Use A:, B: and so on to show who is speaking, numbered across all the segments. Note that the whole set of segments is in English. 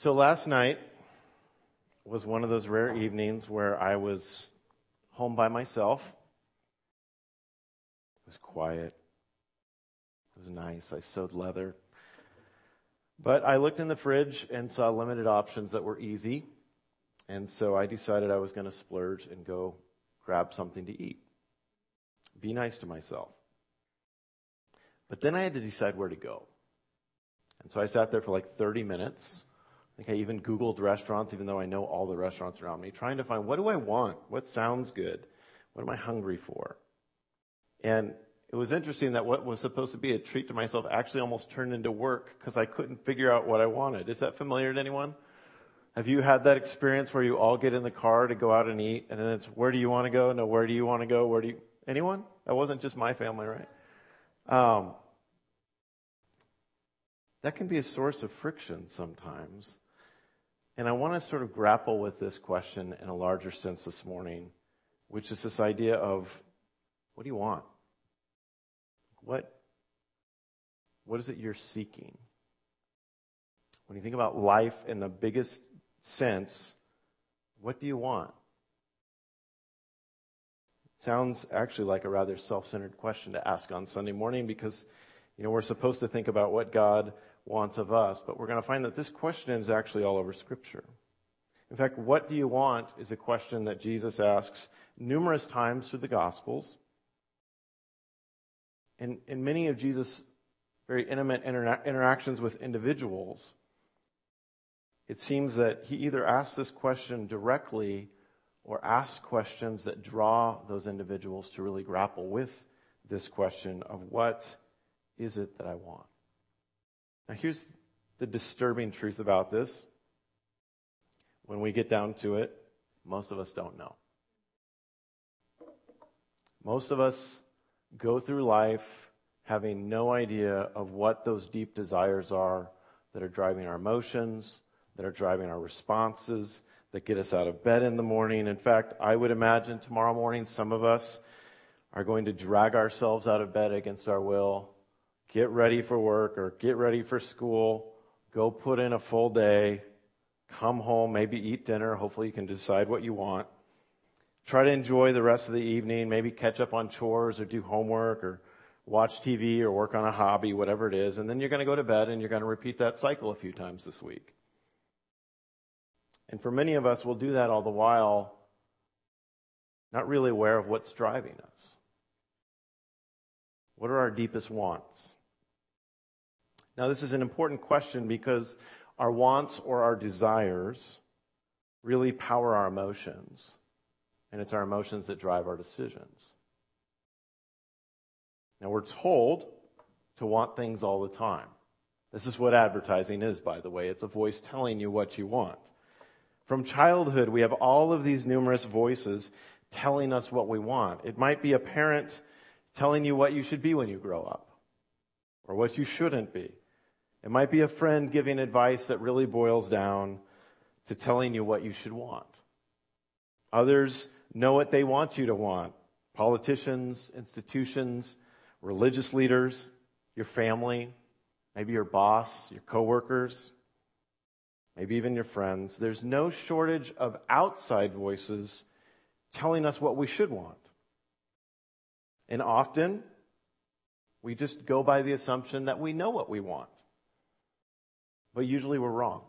A: So last night was one of those rare evenings where I was home by myself. It was quiet. It was nice. I sewed leather. But I looked in the fridge and saw limited options that were easy. And so I decided I was going to splurge and go grab something to eat. Be nice to myself. But then I had to decide where to go. And so I sat there for like 30 minutes think I even Googled restaurants, even though I know all the restaurants around me, trying to find what do I want? What sounds good? What am I hungry for? And it was interesting that what was supposed to be a treat to myself actually almost turned into work because I couldn't figure out what I wanted. Is that familiar to anyone? Have you had that experience where you all get in the car to go out and eat and then it's where do you want to go? No, where do you want to go? Where do you, anyone? That wasn't just my family, right? Um, that can be a source of friction sometimes. And I want to sort of grapple with this question in a larger sense this morning, which is this idea of what do you want? What, what is it you're seeking? When you think about life in the biggest sense, what do you want? It sounds actually like a rather self-centered question to ask on Sunday morning because, you know, we're supposed to think about what God wants of us. But we're going to find that this question is actually all over Scripture. In fact, what do you want is a question that Jesus asks numerous times through the Gospels. And in many of Jesus' very intimate inter- interactions with individuals, it seems that he either asks this question directly or asks questions that draw those individuals to really grapple with this question of what is it that I want? Now, here's the disturbing truth about this. When we get down to it, most of us don't know. Most of us go through life having no idea of what those deep desires are that are driving our emotions, that are driving our responses, that get us out of bed in the morning. In fact, I would imagine tomorrow morning some of us are going to drag ourselves out of bed against our will get ready for work or get ready for school, go put in a full day, come home, maybe eat dinner. Hopefully, you can decide what you want. Try to enjoy the rest of the evening, maybe catch up on chores or do homework or watch TV or work on a hobby, whatever it is. And then you're going to go to bed and you're going to repeat that cycle a few times this week. And for many of us, we'll do that all the while not really aware of what's driving us. What are our deepest wants? Now, this is an important question because our wants or our desires really power our emotions, and it's our emotions that drive our decisions. Now, we're told to want things all the time. This is what advertising is, by the way. It's a voice telling you what you want. From childhood, we have all of these numerous voices telling us what we want. It might be a parent telling you what you should be when you grow up, or what you shouldn't be. It might be a friend giving advice that really boils down to telling you what you should want. Others know what they want you to want. Politicians, institutions, religious leaders, your family, maybe your boss, your coworkers, maybe even your friends. There's no shortage of outside voices telling us what we should want. And often, we just go by the assumption that we know what we want but usually we're wrong.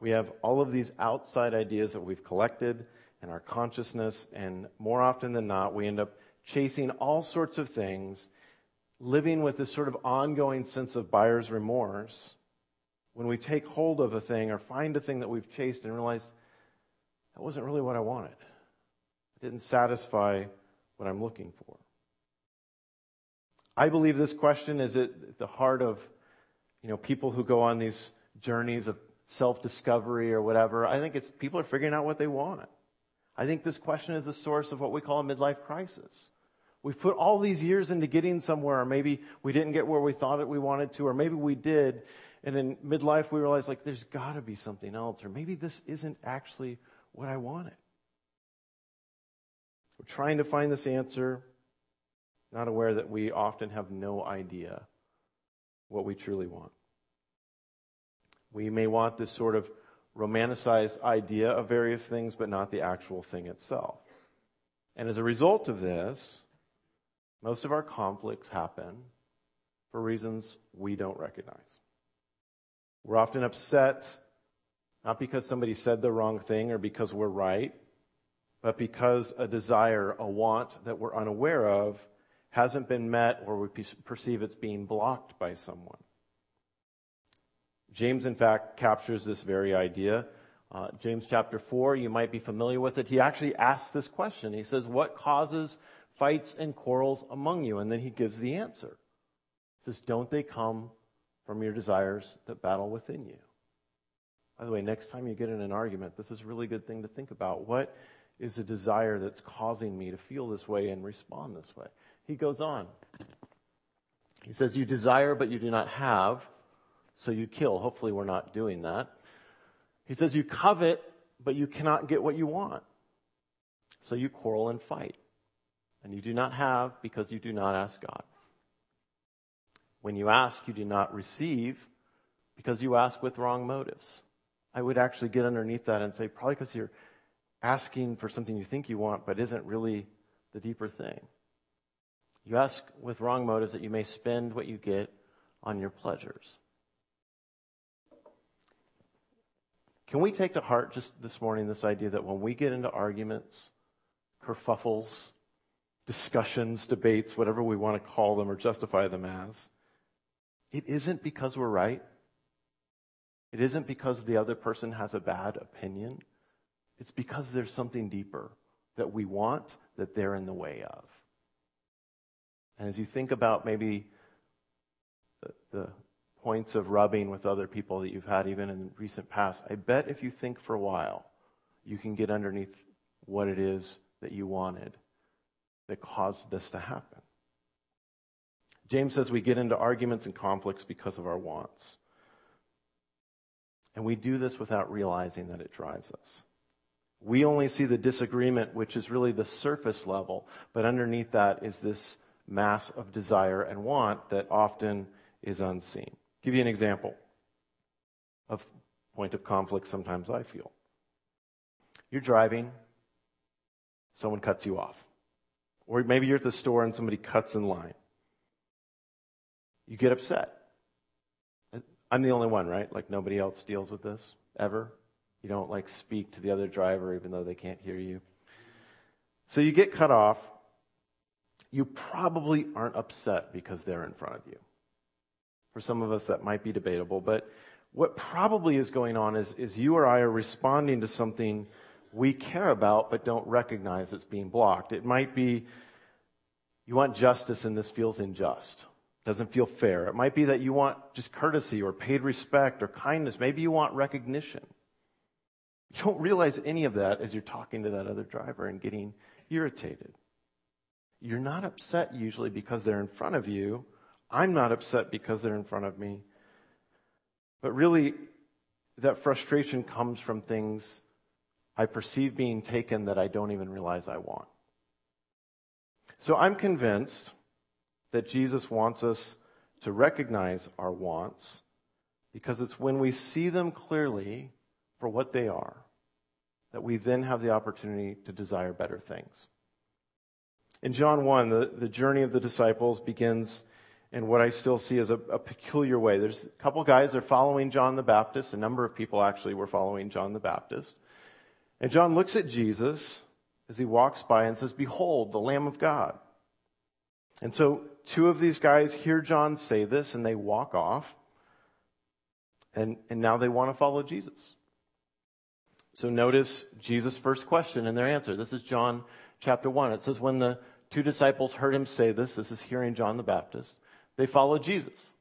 A: We have all of these outside ideas that we've collected in our consciousness, and more often than not, we end up chasing all sorts of things, living with this sort of ongoing sense of buyer's remorse when we take hold of a thing or find a thing that we've chased and realize that wasn't really what I wanted. It didn't satisfy what I'm looking for. I believe this question is at the heart of you know, people who go on these journeys of self-discovery or whatever, I think it's people are figuring out what they want. I think this question is the source of what we call a midlife crisis. We've put all these years into getting somewhere, or maybe we didn't get where we thought we wanted to, or maybe we did, and in midlife we realize like there's got to be something else, or maybe this isn't actually what I wanted. We're trying to find this answer, not aware that we often have no idea what we truly want. We may want this sort of romanticized idea of various things, but not the actual thing itself. And as a result of this, most of our conflicts happen for reasons we don't recognize. We're often upset, not because somebody said the wrong thing or because we're right, but because a desire, a want that we're unaware of hasn't been met or we perceive it's being blocked by someone. James, in fact, captures this very idea. Uh, James chapter 4, you might be familiar with it. He actually asks this question. He says, What causes fights and quarrels among you? And then he gives the answer. He says, Don't they come from your desires that battle within you? By the way, next time you get in an argument, this is a really good thing to think about. What is a desire that's causing me to feel this way and respond this way? He goes on. He says, You desire, but you do not have, so you kill. Hopefully, we're not doing that. He says, You covet, but you cannot get what you want, so you quarrel and fight. And you do not have because you do not ask God. When you ask, you do not receive because you ask with wrong motives. I would actually get underneath that and say, probably because you're asking for something you think you want, but isn't really the deeper thing. You ask with wrong motives that you may spend what you get on your pleasures. Can we take to heart just this morning this idea that when we get into arguments, kerfuffles, discussions, debates, whatever we want to call them or justify them as, it isn't because we're right. It isn't because the other person has a bad opinion. It's because there's something deeper that we want that they're in the way of. And as you think about maybe the, the points of rubbing with other people that you've had even in recent past, I bet if you think for a while, you can get underneath what it is that you wanted that caused this to happen. James says we get into arguments and conflicts because of our wants. And we do this without realizing that it drives us. We only see the disagreement, which is really the surface level, but underneath that is this mass of desire and want that often is unseen. I'll give you an example of point of conflict sometimes I feel. You're driving, someone cuts you off. Or maybe you're at the store and somebody cuts in line. You get upset. I'm the only one, right? Like nobody else deals with this ever. You don't like speak to the other driver even though they can't hear you. So you get cut off you probably aren't upset because they're in front of you. For some of us, that might be debatable, but what probably is going on is, is you or I are responding to something we care about but don't recognize it's being blocked. It might be you want justice and this feels unjust, doesn't feel fair. It might be that you want just courtesy or paid respect or kindness. Maybe you want recognition. You don't realize any of that as you're talking to that other driver and getting irritated. You're not upset usually because they're in front of you. I'm not upset because they're in front of me. But really, that frustration comes from things I perceive being taken that I don't even realize I want. So I'm convinced that Jesus wants us to recognize our wants because it's when we see them clearly for what they are that we then have the opportunity to desire better things. In John 1, the, the journey of the disciples begins in what I still see as a, a peculiar way. There's a couple guys are following John the Baptist. A number of people actually were following John the Baptist. And John looks at Jesus as he walks by and says, Behold, the Lamb of God. And so two of these guys hear John say this and they walk off. And, and now they want to follow Jesus. So notice Jesus' first question and their answer. This is John chapter 1. It says, When the two disciples heard him say this, this is hearing John the Baptist, they followed Jesus.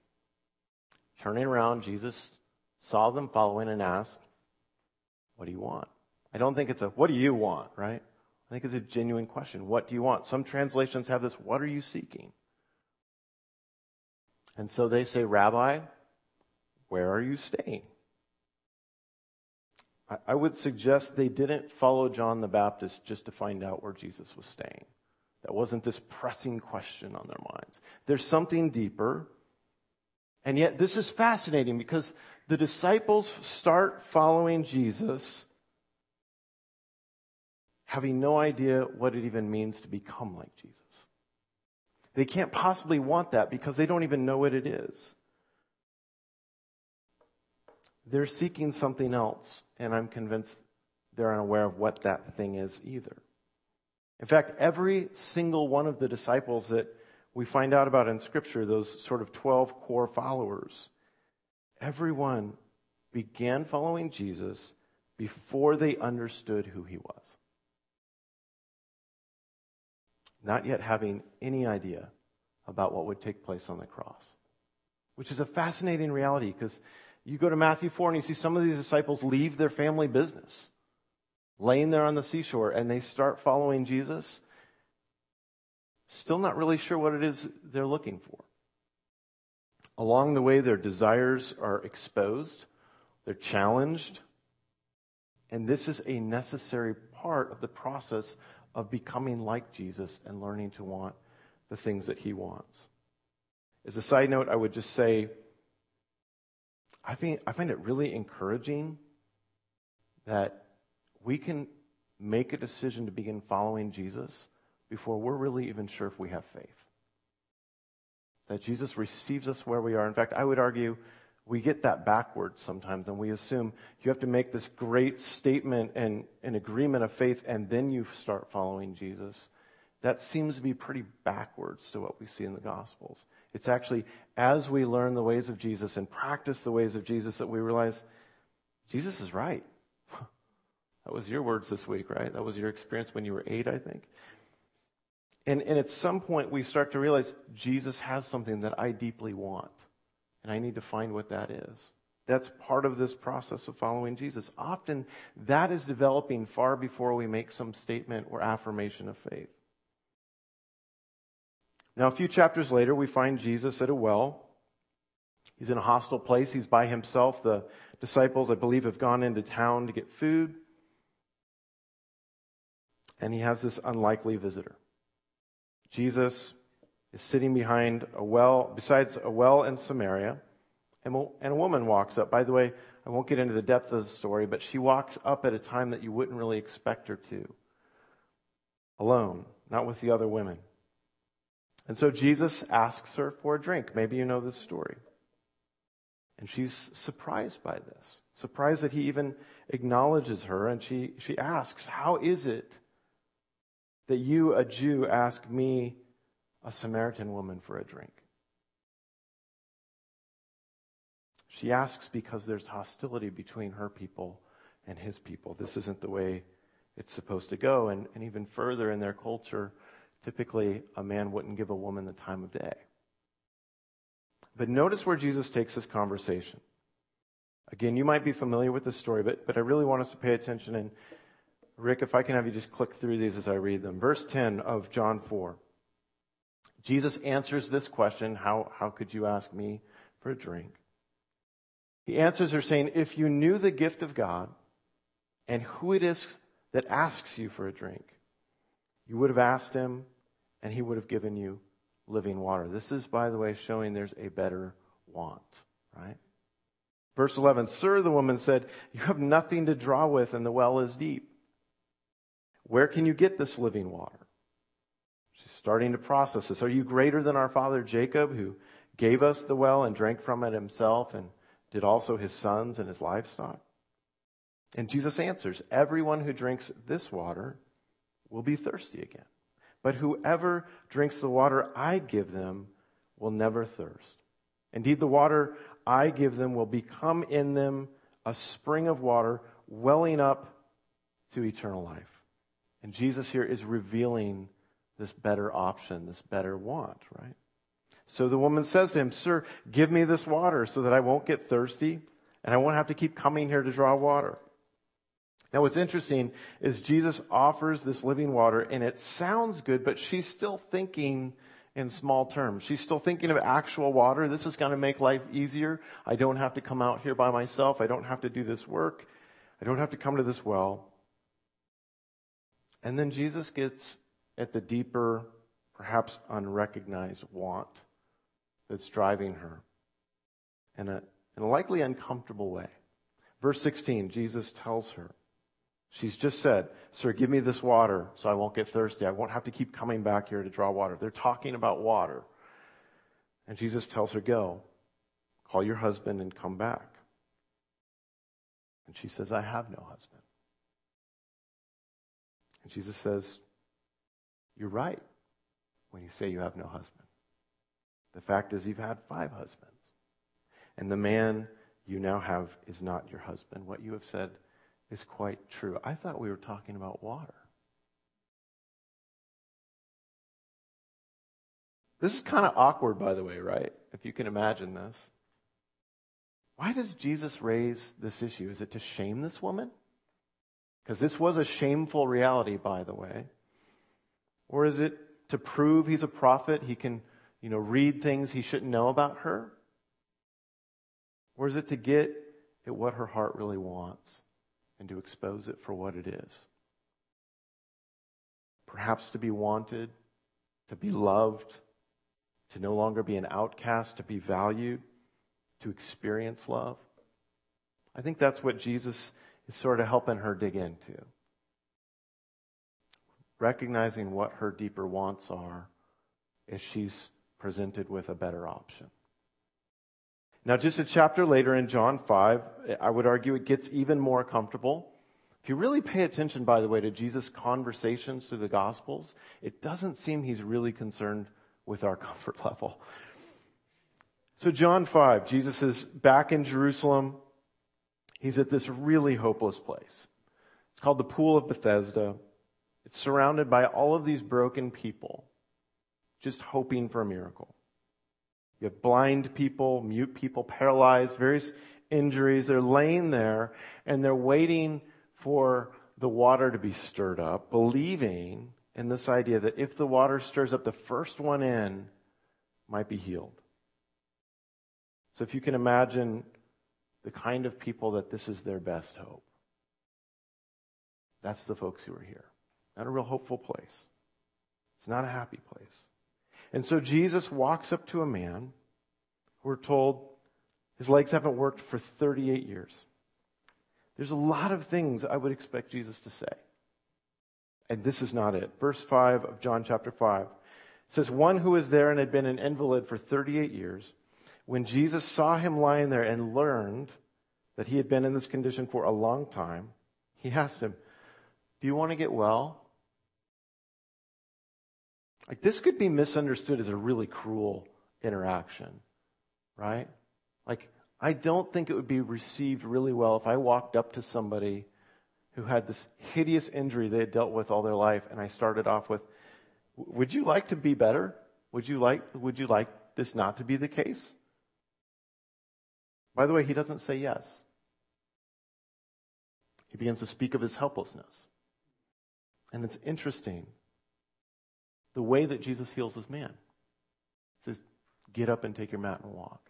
A: Turning around, Jesus saw them following and asked, What do you want? I don't think it's a, What do you want, right? I think it's a genuine question. What do you want? Some translations have this, What are you seeking? And so they say, Rabbi, where are you staying? I would suggest they didn't follow John the Baptist just to find out where Jesus was staying. That wasn't this pressing question on their minds. There's something deeper, And yet, this is fascinating because the disciples start following Jesus having no idea what it even means to become like Jesus. They can't possibly want that because they don't even know what it is. They're seeking something else, and I'm convinced they're unaware of what that thing is either. In fact, every single one of the disciples that we find out about in Scripture, those sort of 12 core followers, everyone began following Jesus before they understood who he was. Not yet having any idea about what would take place on the cross, which is a fascinating reality because you go to Matthew 4 and you see some of these disciples leave their family business, laying there on the seashore, and they start following Jesus. Still not really sure what it is they're looking for. Along the way, their desires are exposed, they're challenged, and this is a necessary part of the process of becoming like Jesus and learning to want the things that he wants. As a side note, I would just say I find, I find it really encouraging that we can make a decision to begin following Jesus before we're really even sure if we have faith. That Jesus receives us where we are. In fact, I would argue we get that backwards sometimes and we assume you have to make this great statement and an agreement of faith and then you start following Jesus. That seems to be pretty backwards to what we see in the Gospels. It's actually as we learn the ways of Jesus and practice the ways of Jesus that we realize Jesus is right. That was your words this week, right? That was your experience when you were eight, I think. And, and at some point, we start to realize Jesus has something that I deeply want, and I need to find what that is. That's part of this process of following Jesus. Often, that is developing far before we make some statement or affirmation of faith. Now, a few chapters later, we find Jesus at a well. He's in a hostile place. He's by himself. The disciples, I believe, have gone into town to get food. And he has this unlikely visitor. Jesus is sitting behind a well, besides a well in Samaria, and a woman walks up. By the way, I won't get into the depth of the story, but she walks up at a time that you wouldn't really expect her to. Alone, not with the other women. And so Jesus asks her for a drink. Maybe you know this story. And she's surprised by this, surprised that he even acknowledges her. And she, she asks, How is it that you, a Jew, ask me, a Samaritan woman, for a drink? She asks because there's hostility between her people and his people. This isn't the way it's supposed to go. And, and even further in their culture, typically a man wouldn't give a woman the time of day. But notice where Jesus takes this conversation. Again, you might be familiar with this story, but, but I really want us to pay attention. And Rick, if I can have you just click through these as I read them. Verse 10 of John 4. Jesus answers this question How, how could you ask me for a drink? He answers her saying, If you knew the gift of God and who it is that asks you for a drink, you would have asked him, and he would have given you living water. This is, by the way, showing there's a better want, right? Verse 11 Sir, the woman said, You have nothing to draw with, and the well is deep. Where can you get this living water? She's starting to process this. Are you greater than our father Jacob, who gave us the well and drank from it himself, and did also his sons and his livestock? And Jesus answers, Everyone who drinks this water will be thirsty again. But whoever drinks the water I give them will never thirst. Indeed, the water I give them will become in them a spring of water welling up to eternal life. And Jesus here is revealing this better option, this better want, right? So the woman says to him, Sir, give me this water so that I won't get thirsty and I won't have to keep coming here to draw water. Now, what's interesting is Jesus offers this living water, and it sounds good, but she's still thinking in small terms. She's still thinking of actual water. This is going to make life easier. I don't have to come out here by myself. I don't have to do this work. I don't have to come to this well. And then Jesus gets at the deeper, perhaps unrecognized want that's driving her. in a, in a likely uncomfortable way. Verse 16, Jesus tells her, She's just said, Sir, give me this water so I won't get thirsty. I won't have to keep coming back here to draw water. They're talking about water. And Jesus tells her, Go, call your husband and come back. And she says, I have no husband. And Jesus says, You're right when you say you have no husband. The fact is, you've had five husbands. And the man you now have is not your husband. What you have said is quite true. I thought we were talking about water. This is kind of awkward, by the way, right? If you can imagine this. Why does Jesus raise this issue? Is it to shame this woman? Because this was a shameful reality, by the way. Or is it to prove he's a prophet? He can, you know, read things he shouldn't know about her? Or is it to get at what her heart really wants? and to expose it for what it is. Perhaps to be wanted, to be loved, to no longer be an outcast, to be valued, to experience love. I think that's what Jesus is sort of helping her dig into. Recognizing what her deeper wants are as she's presented with a better option. Now, just a chapter later in John 5, I would argue it gets even more comfortable. If you really pay attention, by the way, to Jesus' conversations through the Gospels, it doesn't seem he's really concerned with our comfort level. So, John 5, Jesus is back in Jerusalem. He's at this really hopeless place. It's called the Pool of Bethesda. It's surrounded by all of these broken people, just hoping for a miracle. You have blind people, mute people, paralyzed, various injuries. They're laying there and they're waiting for the water to be stirred up, believing in this idea that if the water stirs up, the first one in might be healed. So if you can imagine the kind of people that this is their best hope, that's the folks who are here. Not a real hopeful place. It's not a happy place. And so Jesus walks up to a man. We're told his legs haven't worked for 38 years. There's a lot of things I would expect Jesus to say. And this is not it. Verse 5 of John chapter 5 says, One who was there and had been an invalid for 38 years, when Jesus saw him lying there and learned that he had been in this condition for a long time, he asked him, Do you want to get well? Like this could be misunderstood as a really cruel interaction, right? Like, I don't think it would be received really well if I walked up to somebody who had this hideous injury they had dealt with all their life and I started off with, would you like to be better? Would you like, would you like this not to be the case? By the way, he doesn't say yes. He begins to speak of his helplessness. And it's interesting the way that Jesus heals this man. He says, Get up and take your mat and walk.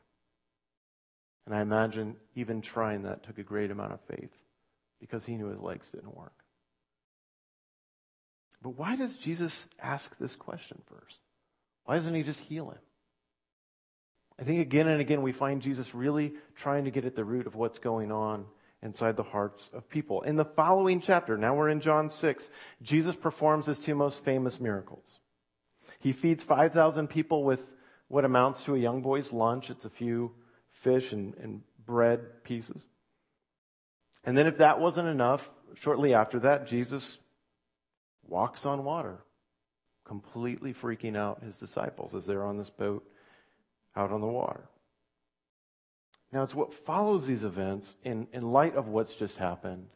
A: And I imagine even trying that took a great amount of faith because he knew his legs didn't work. But why does Jesus ask this question first? Why doesn't he just heal him? I think again and again we find Jesus really trying to get at the root of what's going on inside the hearts of people. In the following chapter, now we're in John 6, Jesus performs his two most famous miracles. He feeds 5,000 people with what amounts to a young boy's lunch. It's a few fish and, and bread pieces. And then, if that wasn't enough, shortly after that, Jesus walks on water, completely freaking out his disciples as they're on this boat out on the water. Now, it's what follows these events in, in light of what's just happened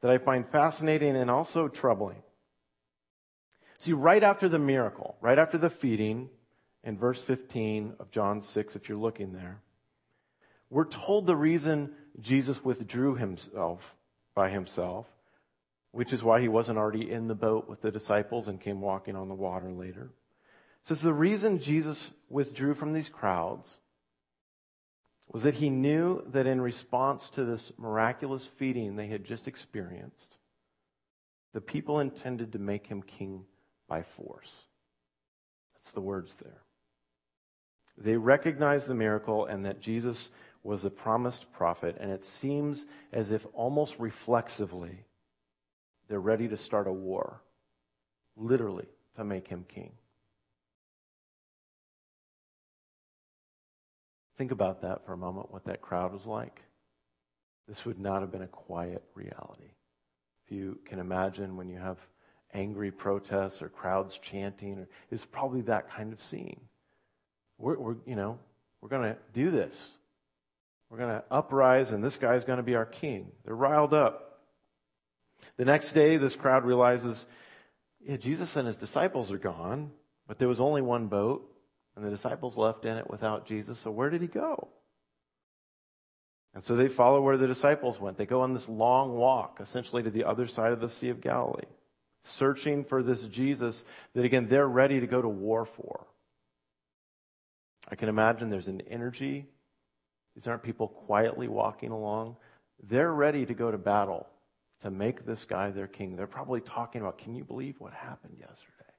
A: that I find fascinating and also troubling. See, right after the miracle, right after the feeding, in verse 15 of John 6, if you're looking there, we're told the reason Jesus withdrew himself by himself, which is why he wasn't already in the boat with the disciples and came walking on the water later. Says the reason Jesus withdrew from these crowds was that he knew that in response to this miraculous feeding they had just experienced, the people intended to make him king by force. That's the words there. They recognized the miracle and that Jesus was the promised prophet, and it seems as if almost reflexively they're ready to start a war, literally, to make him king. Think about that for a moment, what that crowd was like. This would not have been a quiet reality. If you can imagine when you have angry protests or crowds chanting, it's probably that kind of scene. We're, we're you know, we're going to do this. We're going to uprise, and this guy's going to be our king. They're riled up. The next day, this crowd realizes, yeah, Jesus and his disciples are gone, but there was only one boat, and the disciples left in it without Jesus. So where did he go? And so they follow where the disciples went. They go on this long walk, essentially to the other side of the Sea of Galilee, searching for this Jesus that, again, they're ready to go to war for. I can imagine there's an energy. These aren't people quietly walking along. They're ready to go to battle to make this guy their king. They're probably talking about, can you believe what happened yesterday?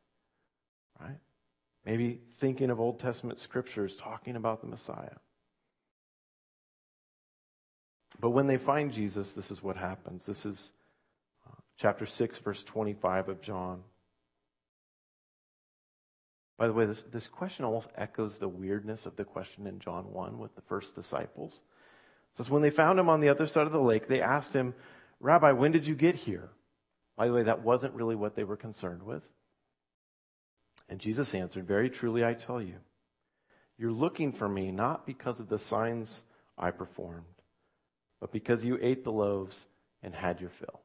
A: Right? Maybe thinking of Old Testament scriptures talking about the Messiah. But when they find Jesus, this is what happens. This is uh, chapter 6, verse 25 of John. By the way, this, this question almost echoes the weirdness of the question in John 1 with the first disciples. It says, When they found him on the other side of the lake, they asked him, Rabbi, when did you get here? By the way, that wasn't really what they were concerned with. And Jesus answered, Very truly, I tell you, you're looking for me not because of the signs I performed but because you ate the loaves and had your fill.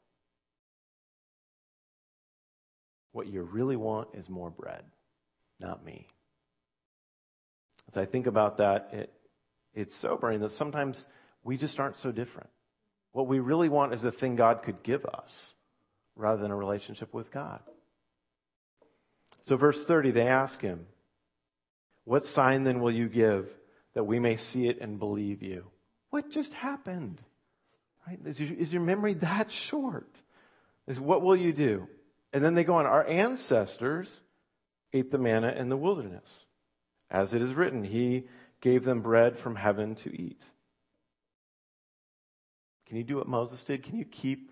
A: What you really want is more bread, not me. As I think about that, it, it's sobering that sometimes we just aren't so different. What we really want is the thing God could give us rather than a relationship with God. So, verse 30, they ask him, What sign then will you give that we may see it and believe you? What just happened? Right? Is, your, is your memory that short? Is what will you do? And then they go on, our ancestors ate the manna in the wilderness. As it is written, he gave them bread from heaven to eat. Can you do what Moses did? Can you keep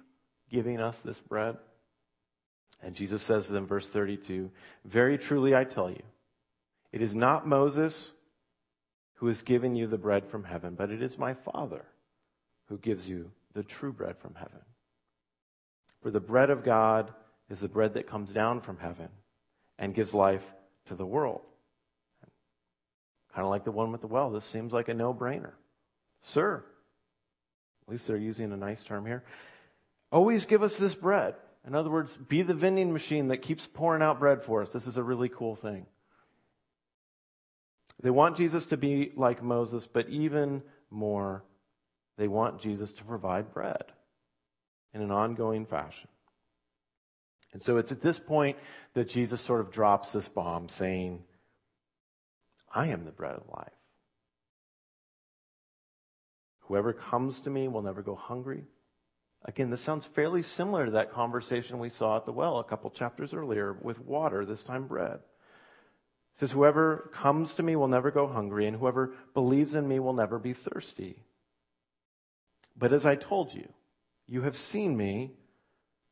A: giving us this bread? And Jesus says to them, verse 32, Very truly I tell you, it is not Moses who has given you the bread from heaven, but it is my Father who gives you the true bread from heaven. For the bread of God is the bread that comes down from heaven and gives life to the world. Kind of like the one with the well. This seems like a no brainer. Sir, at least they're using a nice term here. Always give us this bread. In other words, be the vending machine that keeps pouring out bread for us. This is a really cool thing. They want Jesus to be like Moses, but even more they want Jesus to provide bread in an ongoing fashion. And so it's at this point that Jesus sort of drops this bomb saying, I am the bread of life. Whoever comes to me will never go hungry. Again, this sounds fairly similar to that conversation we saw at the well a couple chapters earlier with water, this time bread. It says, Whoever comes to me will never go hungry, and whoever believes in me will never be thirsty. But as I told you, you have seen me,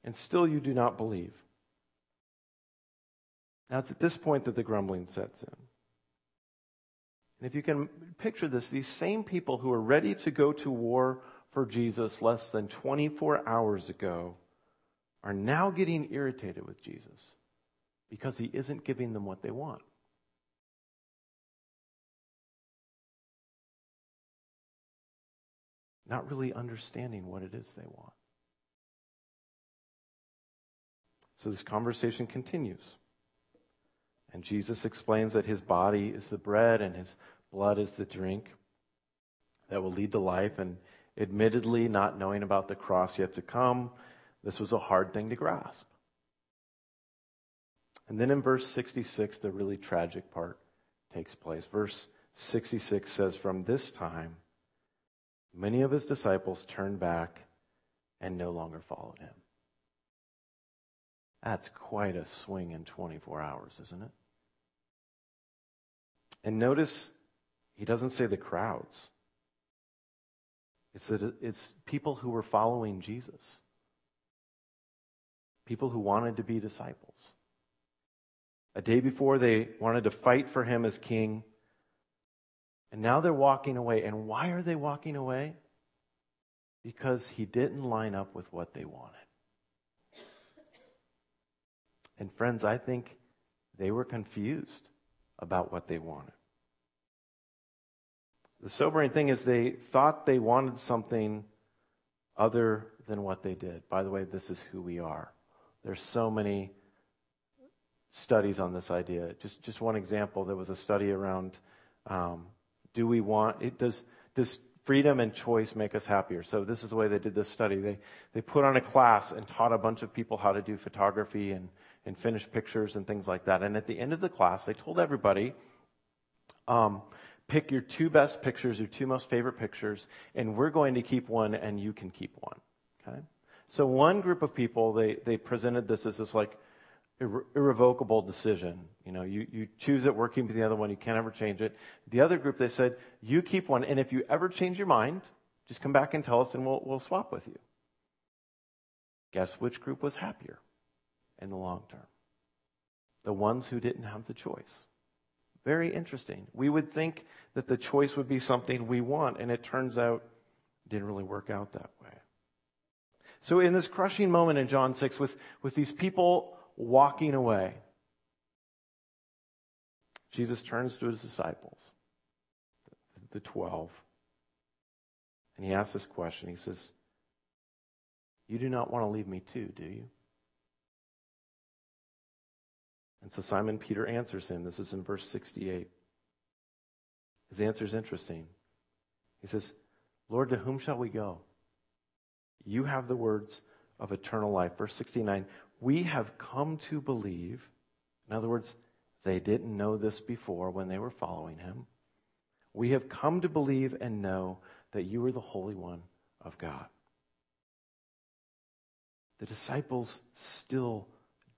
A: and still you do not believe. Now it's at this point that the grumbling sets in. And if you can picture this, these same people who are ready to go to war for Jesus less than 24 hours ago are now getting irritated with Jesus because he isn't giving them what they want. not really understanding what it is they want. So this conversation continues. And Jesus explains that his body is the bread and his blood is the drink that will lead to life. And admittedly, not knowing about the cross yet to come, this was a hard thing to grasp. And then in verse 66, the really tragic part takes place. Verse 66 says, From this time, Many of his disciples turned back and no longer followed him. That's quite a swing in 24 hours, isn't it? And notice he doesn't say the crowds. It's that it's people who were following Jesus. People who wanted to be disciples. A day before they wanted to fight for him as king. And now they're walking away. And why are they walking away? Because he didn't line up with what they wanted. And friends, I think they were confused about what they wanted. The sobering thing is they thought they wanted something other than what they did. By the way, this is who we are. There's so many studies on this idea. Just just one example. There was a study around: um, Do we want? It does does freedom and choice make us happier? So this is the way they did this study. They they put on a class and taught a bunch of people how to do photography and and finish pictures and things like that. And at the end of the class, they told everybody. Um, pick your two best pictures, your two most favorite pictures, and we're going to keep one and you can keep one. Okay? So one group of people, they, they presented this as this like irre- irrevocable decision. You know, you, you choose it, we're keeping the other one, you can't ever change it. The other group, they said, you keep one, and if you ever change your mind, just come back and tell us and we'll, we'll swap with you. Guess which group was happier in the long term? The ones who didn't have the choice. Very interesting. We would think that the choice would be something we want, and it turns out it didn't really work out that way. So in this crushing moment in John 6, with, with these people walking away, Jesus turns to his disciples, the 12, and he asks this question. He says, You do not want to leave me too, do you? And so Simon Peter answers him. This is in verse 68. His answer is interesting. He says, Lord, to whom shall we go? You have the words of eternal life. Verse 69 We have come to believe. In other words, they didn't know this before when they were following him. We have come to believe and know that you are the Holy One of God. The disciples still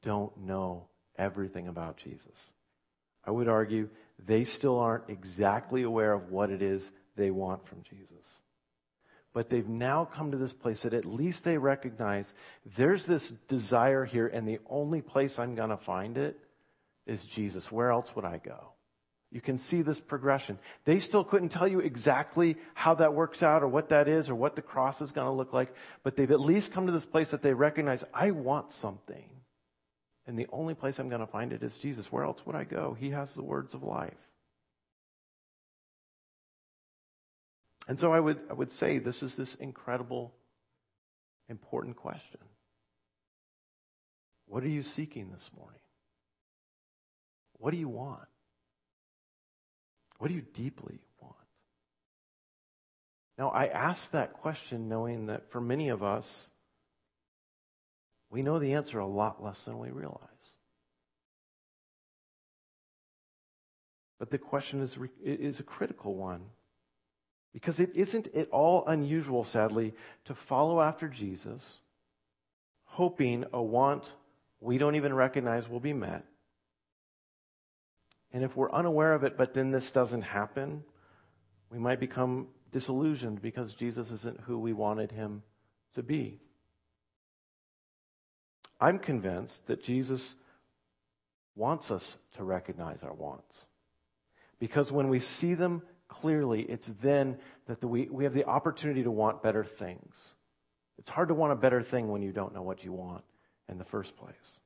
A: don't know everything about Jesus. I would argue they still aren't exactly aware of what it is they want from Jesus. But they've now come to this place that at least they recognize there's this desire here, and the only place I'm going to find it is Jesus. Where else would I go? You can see this progression. They still couldn't tell you exactly how that works out or what that is or what the cross is going to look like, but they've at least come to this place that they recognize I want something. And the only place I'm going to find it is Jesus. Where else would I go? He has the words of life. And so I would, I would say this is this incredible, important question. What are you seeking this morning? What do you want? What do you deeply want? Now, I ask that question knowing that for many of us, we know the answer a lot less than we realize. But the question is, is a critical one. Because it isn't at all unusual, sadly, to follow after Jesus, hoping a want we don't even recognize will be met. And if we're unaware of it, but then this doesn't happen, we might become disillusioned because Jesus isn't who we wanted him to be. I'm convinced that Jesus wants us to recognize our wants. Because when we see them clearly, it's then that the, we, we have the opportunity to want better things. It's hard to want a better thing when you don't know what you want in the first place.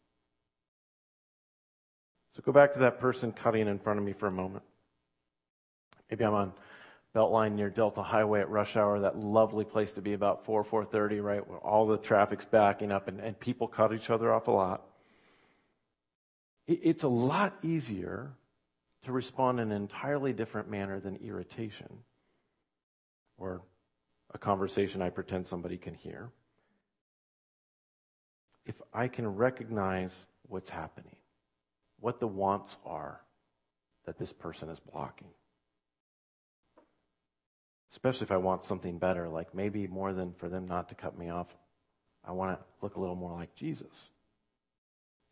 A: So go back to that person cutting in front of me for a moment. Maybe I'm on Beltline near Delta Highway at rush hour, that lovely place to be about 4, 4.30, right, where all the traffic's backing up and, and people cut each other off a lot. It, it's a lot easier to respond in an entirely different manner than irritation or a conversation I pretend somebody can hear. If I can recognize what's happening, what the wants are that this person is blocking especially if I want something better, like maybe more than for them not to cut me off, I want to look a little more like Jesus.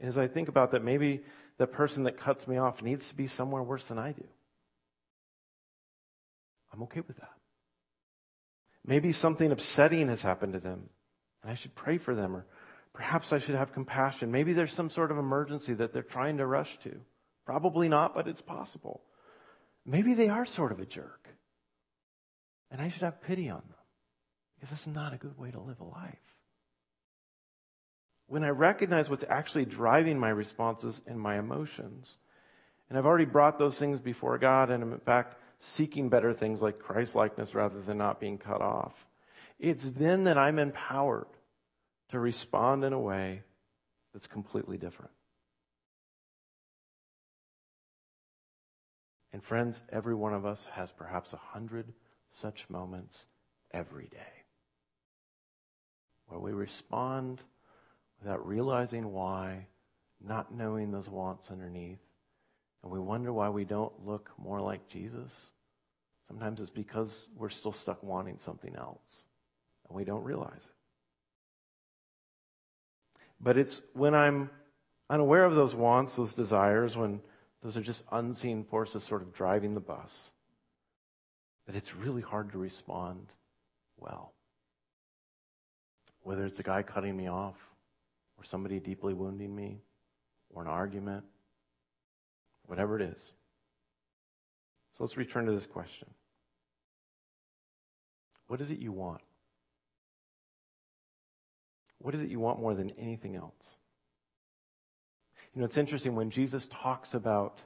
A: And as I think about that, maybe the person that cuts me off needs to be somewhere worse than I do. I'm okay with that. Maybe something upsetting has happened to them, and I should pray for them, or perhaps I should have compassion. Maybe there's some sort of emergency that they're trying to rush to. Probably not, but it's possible. Maybe they are sort of a jerk, and I should have pity on them, because that's not a good way to live a life. When I recognize what's actually driving my responses and my emotions, and I've already brought those things before God, and I'm in fact seeking better things like Christ likeness rather than not being cut off. It's then that I'm empowered to respond in a way that's completely different. And friends, every one of us has perhaps a hundred such moments every day where we respond without realizing why, not knowing those wants underneath, and we wonder why we don't look more like Jesus. Sometimes it's because we're still stuck wanting something else and we don't realize it. But it's when I'm unaware of those wants, those desires, when those are just unseen forces sort of driving the bus, that it's really hard to respond well. Whether it's a guy cutting me off, or somebody deeply wounding me, or an argument, whatever it is. So let's return to this question What is it you want? What is it you want more than anything else? You know, it's interesting when Jesus talks about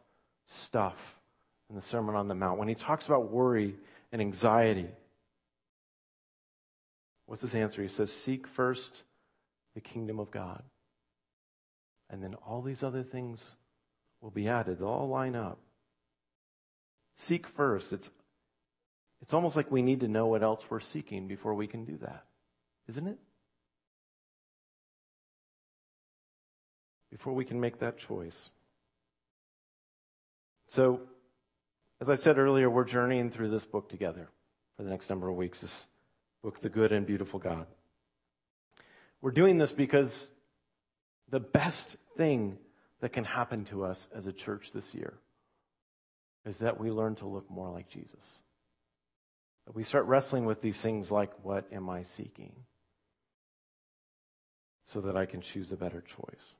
A: stuff in the Sermon on the Mount, when he talks about worry and anxiety, what's his answer? He says, Seek first the kingdom of God. And then all these other things will be added. They'll all line up. Seek first. It's, it's almost like we need to know what else we're seeking before we can do that, isn't it? Before we can make that choice. So, as I said earlier, we're journeying through this book together for the next number of weeks. This book, The Good and Beautiful God. We're doing this because the best thing that can happen to us as a church this year is that we learn to look more like Jesus. That we start wrestling with these things like, what am I seeking? So that I can choose a better choice.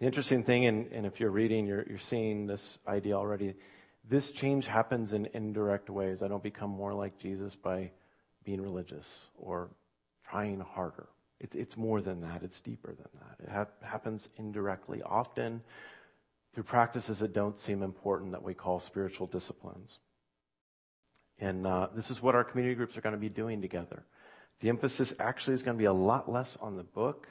A: The interesting thing, and, and if you're reading, you're, you're seeing this idea already. This change happens in indirect ways. I don't become more like Jesus by being religious or trying harder. It, it's more than that, it's deeper than that. It ha- happens indirectly, often through practices that don't seem important that we call spiritual disciplines. And uh, this is what our community groups are going to be doing together. The emphasis actually is going to be a lot less on the book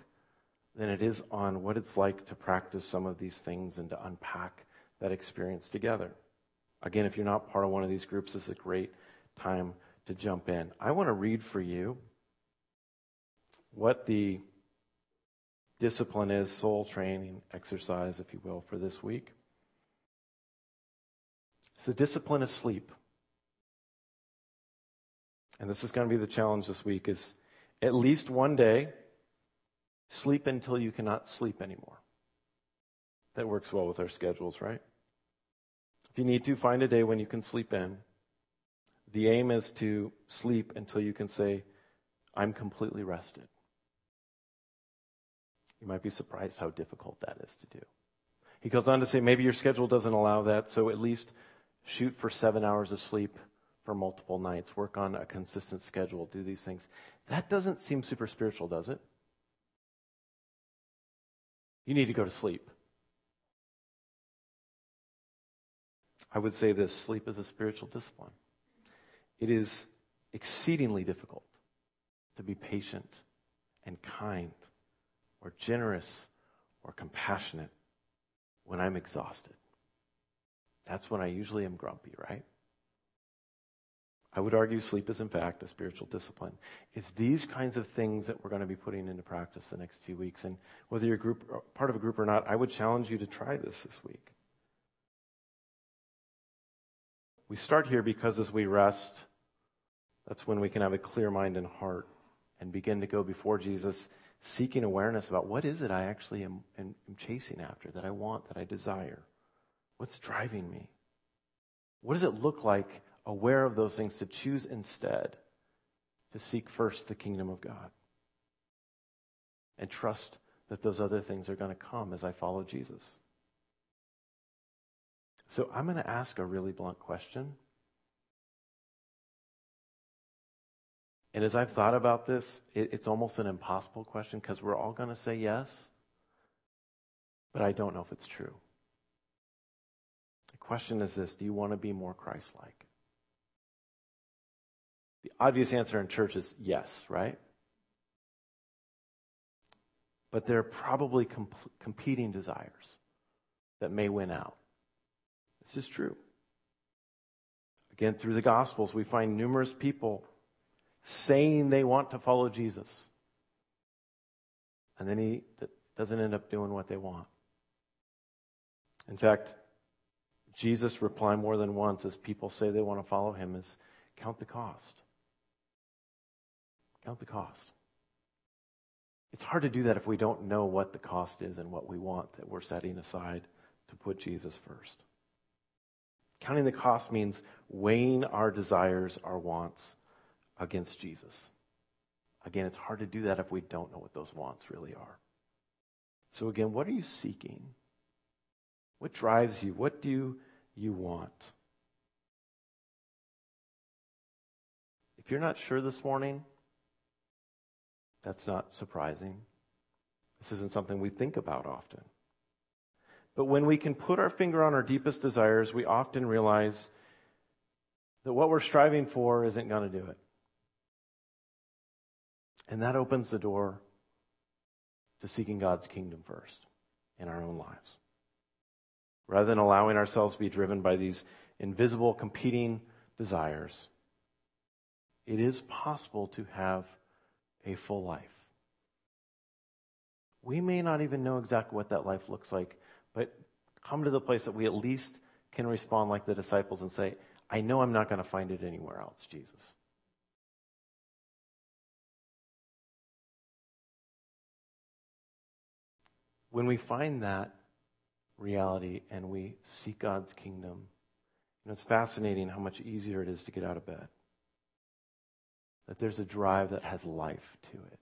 A: than it is on what it's like to practice some of these things and to unpack that experience together. Again, if you're not part of one of these groups, this is a great time to jump in. I want to read for you what the discipline is, soul training, exercise, if you will, for this week. It's the discipline of sleep. And this is going to be the challenge this week is at least one day, sleep until you cannot sleep anymore. That works well with our schedules, right? If you need to, find a day when you can sleep in. The aim is to sleep until you can say, I'm completely rested. You might be surprised how difficult that is to do. He goes on to say, maybe your schedule doesn't allow that, so at least shoot for seven hours of sleep for multiple nights. Work on a consistent schedule. Do these things. That doesn't seem super spiritual, does it? You need to go to sleep. I would say this sleep is a spiritual discipline. It is exceedingly difficult to be patient and kind or generous or compassionate when I'm exhausted. That's when I usually am grumpy, right? I would argue sleep is, in fact, a spiritual discipline. It's these kinds of things that we're going to be putting into practice the next few weeks. And whether you're group, part of a group or not, I would challenge you to try this this week. We start here because as we rest, that's when we can have a clear mind and heart and begin to go before Jesus seeking awareness about what is it I actually am, am, am chasing after, that I want, that I desire. What's driving me? What does it look like aware of those things, to choose instead to seek first the kingdom of God and trust that those other things are going to come as I follow Jesus. So I'm going to ask a really blunt question. And as I've thought about this, it, it's almost an impossible question because we're all going to say yes, but I don't know if it's true. The question is this Do you want to be more Christ like? The obvious answer in church is yes, right? But there are probably comp- competing desires that may win out. This is true. Again, through the Gospels, we find numerous people saying they want to follow Jesus. And then he doesn't end up doing what they want. In fact, Jesus' reply more than once as people say they want to follow him is count the cost. Count the cost. It's hard to do that if we don't know what the cost is and what we want that we're setting aside to put Jesus first. Counting the cost means weighing our desires, our wants against Jesus. Again, it's hard to do that if we don't know what those wants really are. So, again, what are you seeking? What drives you? What do you want? If you're not sure this morning, that's not surprising. This isn't something we think about often. But when we can put our finger on our deepest desires, we often realize that what we're striving for isn't going to do it. And that opens the door to seeking God's kingdom first in our own lives. Rather than allowing ourselves to be driven by these invisible competing desires, it is possible to have a full life. We may not even know exactly what that life looks like, but come to the place that we at least can respond like the disciples and say, I know I'm not going to find it anywhere else, Jesus. When we find that reality and we seek God's kingdom, you know, it's fascinating how much easier it is to get out of bed that there's a drive that has life to it.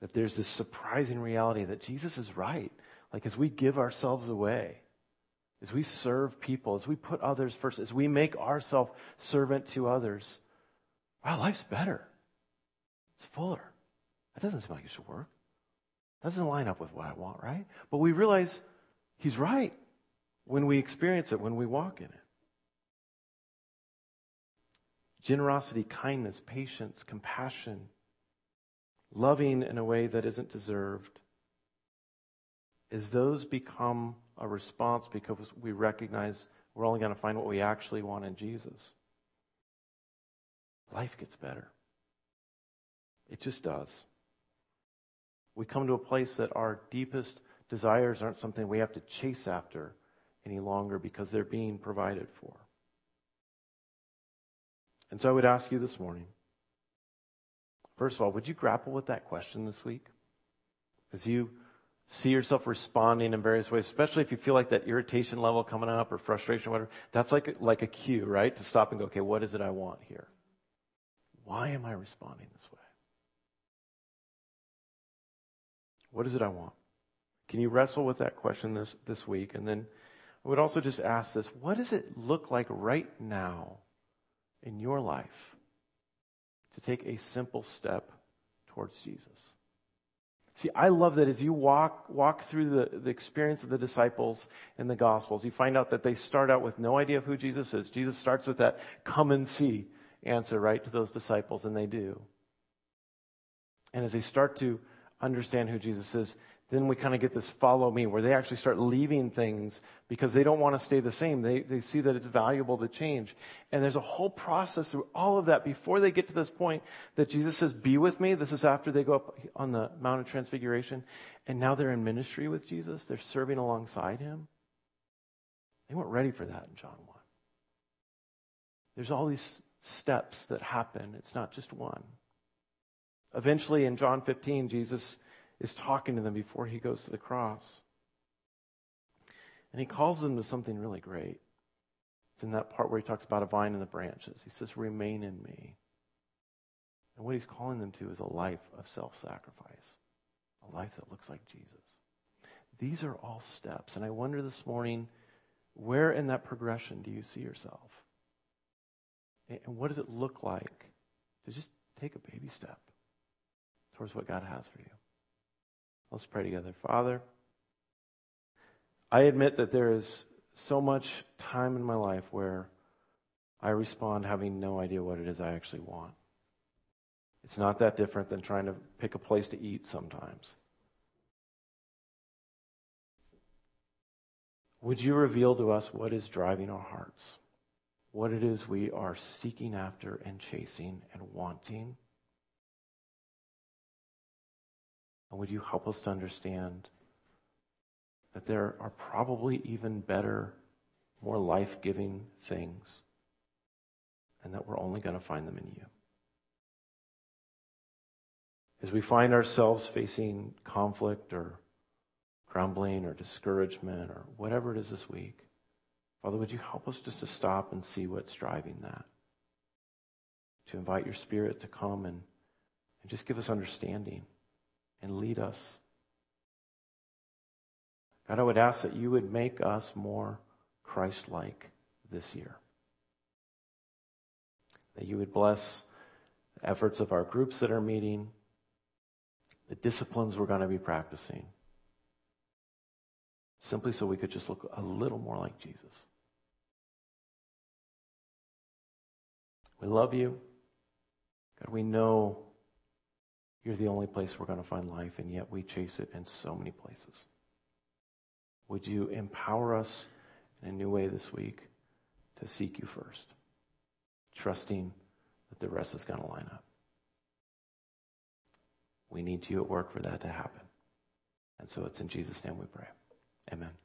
A: That there's this surprising reality that Jesus is right. Like as we give ourselves away, as we serve people, as we put others first, as we make ourselves servant to others, wow, life's better. It's fuller. That doesn't seem like it should work. That doesn't line up with what I want, right? But we realize he's right when we experience it, when we walk in it generosity, kindness, patience, compassion, loving in a way that isn't deserved, as those become a response because we recognize we're only going to find what we actually want in Jesus, life gets better. It just does. We come to a place that our deepest desires aren't something we have to chase after any longer because they're being provided for. And so I would ask you this morning first of all, would you grapple with that question this week? As you see yourself responding in various ways, especially if you feel like that irritation level coming up or frustration or whatever, that's like, like a cue, right? To stop and go, okay, what is it I want here? Why am I responding this way? What is it I want? Can you wrestle with that question this, this week? And then I would also just ask this what does it look like right now in your life to take a simple step towards Jesus. See, I love that as you walk, walk through the, the experience of the disciples in the Gospels, you find out that they start out with no idea of who Jesus is. Jesus starts with that come and see answer, right, to those disciples, and they do. And as they start to understand who Jesus is, then we kind of get this follow me where they actually start leaving things because they don't want to stay the same. They, they see that it's valuable to change. And there's a whole process through all of that before they get to this point that Jesus says, be with me. This is after they go up on the Mount of Transfiguration. And now they're in ministry with Jesus. They're serving alongside him. They weren't ready for that in John 1. There's all these steps that happen. It's not just one. Eventually in John 15, Jesus is talking to them before he goes to the cross. And he calls them to something really great. It's in that part where he talks about a vine and the branches, he says, Remain in me. And what he's calling them to is a life of self sacrifice, a life that looks like Jesus. These are all steps. And I wonder this morning, where in that progression do you see yourself? And what does it look like to just take a baby step towards what God has for you? Let's pray together. Father, I admit that there is so much time in my life where I respond having no idea what it is I actually want. It's not that different than trying to pick a place to eat sometimes. Would you reveal to us what is driving our hearts? What it is we are seeking after and chasing and wanting? And would you help us to understand that there are probably even better, more life giving things, and that we're only going to find them in you? As we find ourselves facing conflict or grumbling or discouragement or whatever it is this week, Father, would you help us just to stop and see what's driving that? To invite your Spirit to come and, and just give us understanding and lead us. God, I would ask that you would make us more Christ like this year. That you would bless the efforts of our groups that are meeting the disciplines we're going to be practicing, simply so we could just look a little more like Jesus. We love you. God, we know you're the only place we're going to find life, and yet we chase it in so many places. Would you empower us in a new way this week to seek you first, trusting that the rest is going to line up? We need you at work for that to happen. And so it's in Jesus' name we pray. Amen.